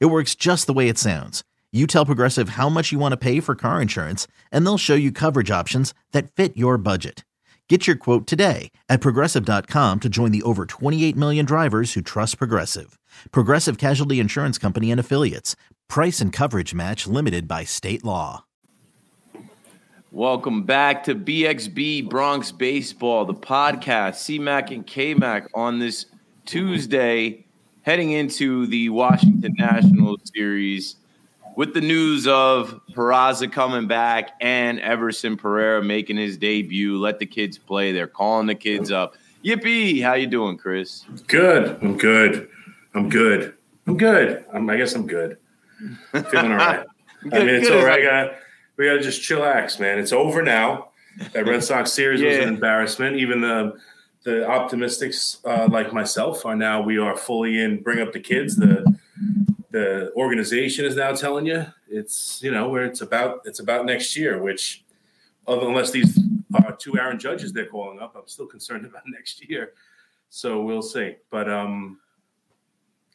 It works just the way it sounds. You tell Progressive how much you want to pay for car insurance, and they'll show you coverage options that fit your budget. Get your quote today at progressive.com to join the over 28 million drivers who trust Progressive. Progressive Casualty Insurance Company and Affiliates. Price and coverage match limited by state law. Welcome back to BXB Bronx Baseball, the podcast. CMAC and KMAC on this Tuesday, heading into the Washington Nationals series with the news of Peraza coming back and Everson Pereira making his debut. Let the kids play. They're calling the kids up. Yippee! How you doing, Chris? Good. I'm good. I'm good. I'm good. I'm, I guess I'm good. Feeling all right. I mean, it's all right. I got we got to just chillax, man. It's over now. That Red Sox series yeah. was an embarrassment. Even the the optimistics uh, like myself are now we are fully in. Bring up the kids. The the organization is now telling you it's you know where it's about it's about next year. Which, other unless these are two Aaron Judges they're calling up, I'm still concerned about next year. So we'll see. But um,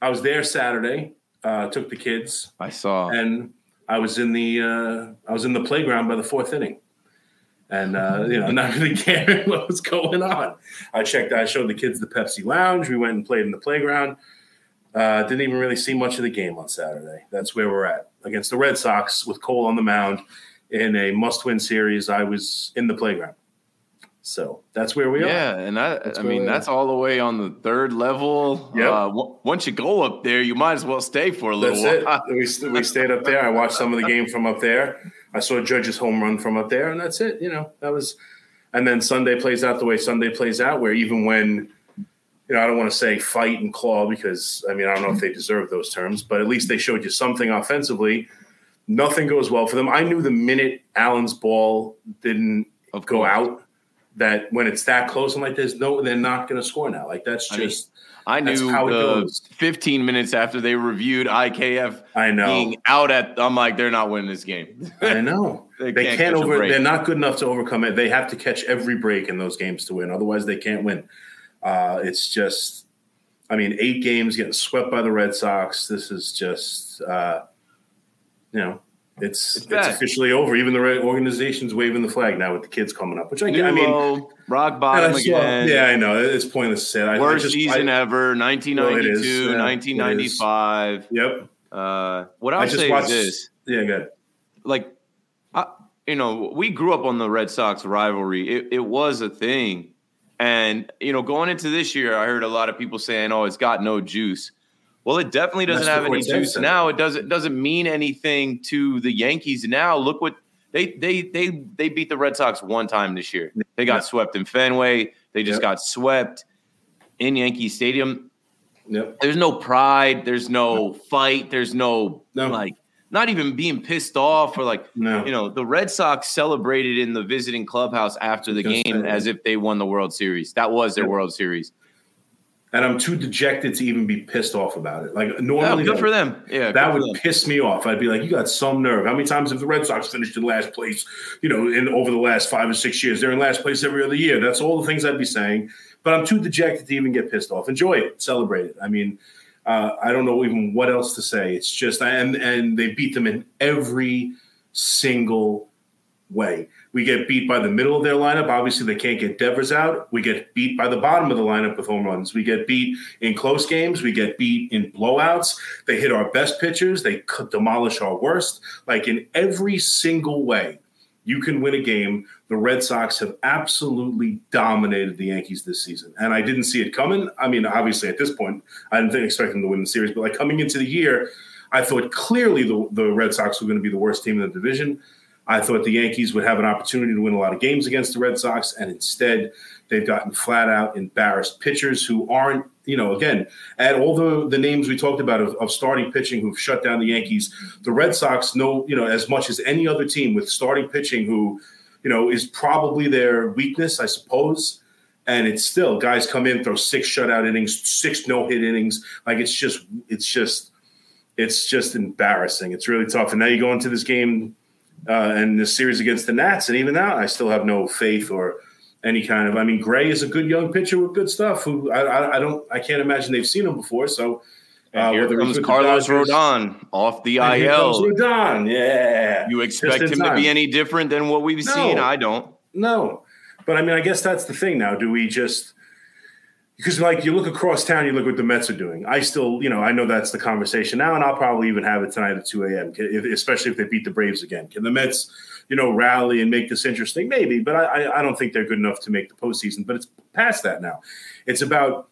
I was there Saturday. Uh, took the kids. I saw and I was in the uh, I was in the playground by the fourth inning, and uh, you know, not really caring what was going on. I checked. I showed the kids the Pepsi Lounge. We went and played in the playground. Uh, didn't even really see much of the game on Saturday. That's where we're at against the Red Sox with Cole on the mound in a must-win series. I was in the playground. So that's where we yeah, are. Yeah, and that, I mean that's all the way on the third level. Yeah. Uh, w- once you go up there, you might as well stay for a little that's while. It. We, we stayed up there. I watched some of the game from up there. I saw Judge's home run from up there, and that's it. You know, that was. And then Sunday plays out the way Sunday plays out, where even when, you know, I don't want to say fight and claw because I mean I don't know if they deserve those terms, but at least they showed you something offensively. Nothing goes well for them. I knew the minute Allen's ball didn't go out that when it's that close, I'm like, there's no, they're not going to score now. Like that's just. I, mean, I knew how it goes. 15 minutes after they reviewed IKF I know. being out at, I'm like, they're not winning this game. I know. they, they, can't, can't over, they're not good enough to overcome it. They have to catch every break in those games to win. Otherwise, they can't win. Uh, it's just, I mean, eight games getting swept by the Red Sox. This is just, uh, you know, it's it's, it's, officially over. Even the right organization's waving the flag now with the kids coming up, which I, I mean, low, rock bottom saw, again. Yeah, I know it's pointless to say. I, Worst I just, season I, ever, 1992, well, 1995. Yep. Uh, what I'll say watched, is this. Yeah, good. Like, I, you know, we grew up on the Red Sox rivalry. It, it was a thing, and you know, going into this year, I heard a lot of people saying, "Oh, it's got no juice." Well, it definitely doesn't have any juice now. It doesn't doesn't mean anything to the Yankees now. Look what they they they they beat the Red Sox one time this year. They got yeah. swept in Fenway. They just yep. got swept in Yankee Stadium. Yep. There's no pride. There's no fight. There's no, no, like not even being pissed off or like no. you know the Red Sox celebrated in the visiting clubhouse after the game as if they won the World Series. That was their yep. World Series and I'm too dejected to even be pissed off about it. Like normally, good for them. Yeah, that would piss me off. I'd be like, "You got some nerve." How many times have the Red Sox finished in last place? You know, in over the last five or six years, they're in last place every other year. That's all the things I'd be saying. But I'm too dejected to even get pissed off. Enjoy it, celebrate it. I mean, uh, I don't know even what else to say. It's just and and they beat them in every single way. We get beat by the middle of their lineup. Obviously, they can't get Devers out. We get beat by the bottom of the lineup with home runs. We get beat in close games. We get beat in blowouts. They hit our best pitchers. They could demolish our worst. Like in every single way, you can win a game. The Red Sox have absolutely dominated the Yankees this season, and I didn't see it coming. I mean, obviously, at this point, I didn't expect them to win the series, but like coming into the year, I thought clearly the, the Red Sox were going to be the worst team in the division. I thought the Yankees would have an opportunity to win a lot of games against the Red Sox, and instead they've gotten flat out embarrassed pitchers who aren't you know, again, add all the the names we talked about of, of starting pitching who've shut down the Yankees. The Red Sox know, you know, as much as any other team with starting pitching who, you know, is probably their weakness, I suppose. And it's still guys come in, throw six shutout innings, six no hit innings. Like it's just, it's just, it's just embarrassing. It's really tough. And now you go into this game uh, and this series against the Nats, and even now I still have no faith or any kind of. I mean, Gray is a good young pitcher with good stuff. Who I, I, I don't I can't imagine they've seen him before. So uh, here comes Carlos Rodon off the IL. Rodon, yeah. You expect him time. to be any different than what we've no, seen? I don't. No, but I mean, I guess that's the thing. Now, do we just? Because like you look across town, you look what the Mets are doing. I still, you know, I know that's the conversation now, and I'll probably even have it tonight at two a.m. Especially if they beat the Braves again. Can the Mets? you know, rally and make this interesting? Maybe, but I, I don't think they're good enough to make the postseason. But it's past that now. It's about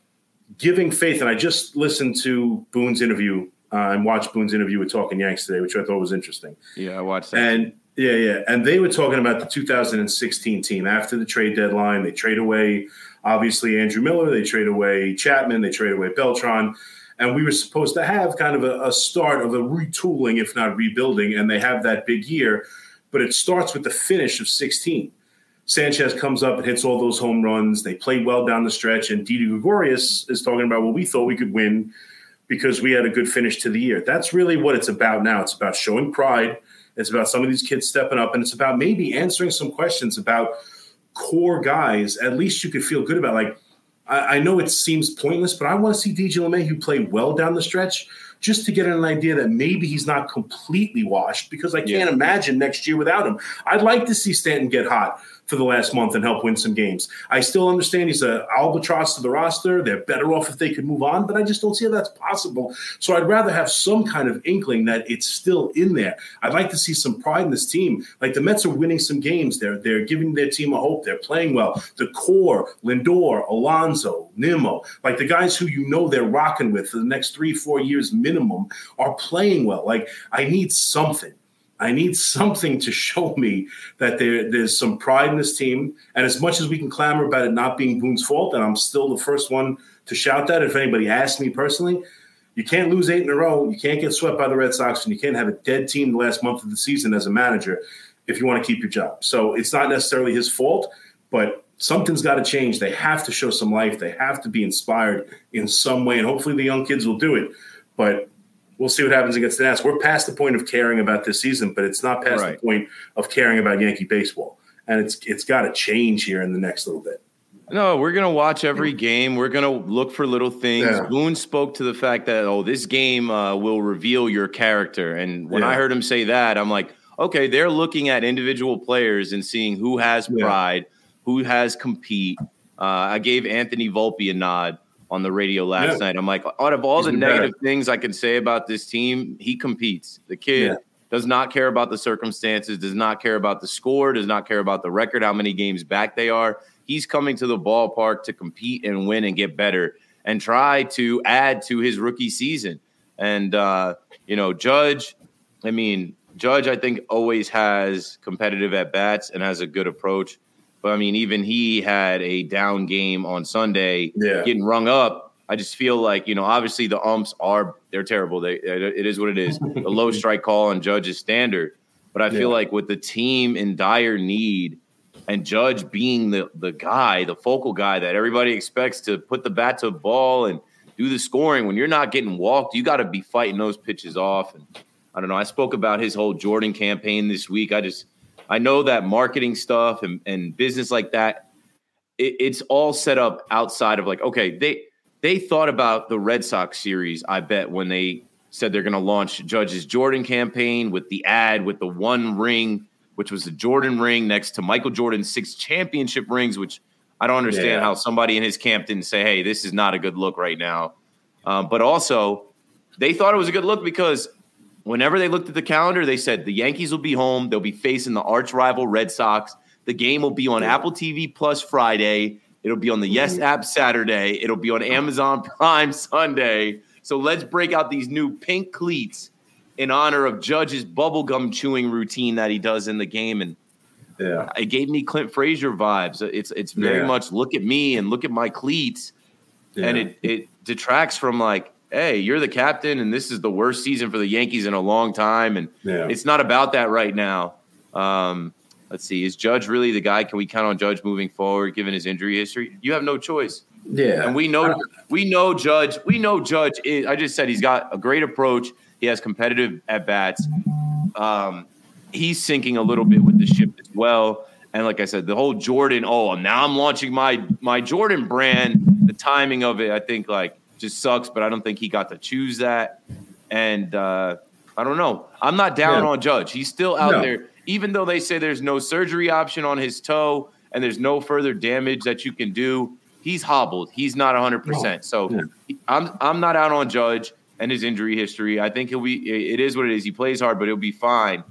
giving faith. And I just listened to Boone's interview uh, and watched Boone's interview with Talking Yanks today, which I thought was interesting. Yeah, I watched that. And yeah, yeah. And they were talking about the 2016 team after the trade deadline. They trade away, obviously, Andrew Miller. They trade away Chapman. They trade away Beltran. And we were supposed to have kind of a, a start of a retooling, if not rebuilding. And they have that big year but it starts with the finish of 16. Sanchez comes up and hits all those home runs. They play well down the stretch, and Didi Gregorius is talking about, well, we thought we could win because we had a good finish to the year. That's really what it's about now. It's about showing pride. It's about some of these kids stepping up, and it's about maybe answering some questions about core guys. At least you could feel good about. Like, I, I know it seems pointless, but I want to see DJ LeMahieu play well down the stretch just to get an idea that maybe he's not completely washed because I can't yeah. imagine next year without him. I'd like to see Stanton get hot for the last month and help win some games. I still understand he's an albatross to the roster. They're better off if they could move on, but I just don't see how that's possible. So I'd rather have some kind of inkling that it's still in there. I'd like to see some pride in this team. Like the Mets are winning some games. They're they're giving their team a hope. They're playing well. The core, Lindor, Alonso, Nimmo, like the guys who you know they're rocking with for the next three, four years minimum are playing well. Like I need something. I need something to show me that there, there's some pride in this team. And as much as we can clamor about it not being Boone's fault, and I'm still the first one to shout that if anybody asks me personally, you can't lose eight in a row. You can't get swept by the Red Sox, and you can't have a dead team the last month of the season as a manager if you want to keep your job. So it's not necessarily his fault, but something's got to change. They have to show some life. They have to be inspired in some way, and hopefully the young kids will do it. But we'll see what happens against the Nats. We're past the point of caring about this season, but it's not past right. the point of caring about Yankee baseball. And it's it's got to change here in the next little bit. No, we're gonna watch every game. We're gonna look for little things. Yeah. Boone spoke to the fact that oh, this game uh, will reveal your character. And when yeah. I heard him say that, I'm like, okay, they're looking at individual players and seeing who has pride, yeah. Who has compete. Uh, I gave Anthony Volpe a nod on the radio last yeah. night. I'm like, out of all He's the negative better. things I can say about this team, he competes. The kid yeah. does not care about the circumstances, does not care about the score, does not care about the record, how many games back they are. He's coming to the ballpark to compete and win and get better and try to add to his rookie season. And uh, you know, Judge, I mean, Judge, I think always has competitive at bats and has a good approach. But I mean, even he had a down game on Sunday, yeah. getting rung up. I just feel like you know, obviously the umps are they're terrible. They it is what it is. the low strike call on Judge's standard, but I feel like with the team in dire need and Judge being the the guy, the focal guy that everybody expects to put the bat to the ball and do the scoring. When you're not getting walked, you got to be fighting those pitches off. And I don't know. I spoke about his whole Jordan campaign this week. I just I know that marketing stuff and, and business like that, it, it's all set up outside of like, okay, they they thought about the Red Sox series, I bet, when they said they're gonna launch Judge's Jordan campaign with the ad with the one ring, which was the Jordan ring next to Michael Jordan's six championship rings, which I don't understand yeah. how somebody in his camp didn't say, hey, this is not a good look right now. Um, but also, they thought it was a good look because whenever they looked at the calendar, they said the Yankees will be home. They'll be facing the arch rival Red Sox. The game will be on Apple TV Plus Friday. It'll be on the Yes app Saturday. It'll be on Amazon Prime Sunday. So let's break out these new pink cleats in honor of Judge's bubblegum chewing routine that he does in the game. And yeah, it gave me Clint Frazier vibes. It's it's very yeah. much look at me and look at my cleats. yeah. and it it detracts from like, hey, you're the captain, and this is the worst season for the Yankees in a long time, and yeah. it's not about that right now. Um, let's see, is Judge really the guy? Can we count on Judge moving forward, given his injury history? You have no choice. Yeah, and we know we know Judge. We know Judge. Is, I just said he's got a great approach. He has competitive at bats. Um, he's sinking a little bit with the ship as well. And like I said, the whole Jordan, oh, now I'm launching my my Jordan brand. The timing of it, I think, like just sucks. But I don't think he got to choose that. And uh, I don't know. I'm not down yeah. on Judge. He's still out no. there, even though they say there's no surgery option on his toe and there's no further damage that you can do. He's hobbled. He's not 100. No. percent So yeah. I'm I'm not out on Judge and his injury history. I think he'll be. It is what it is. He plays hard, but he'll be fine.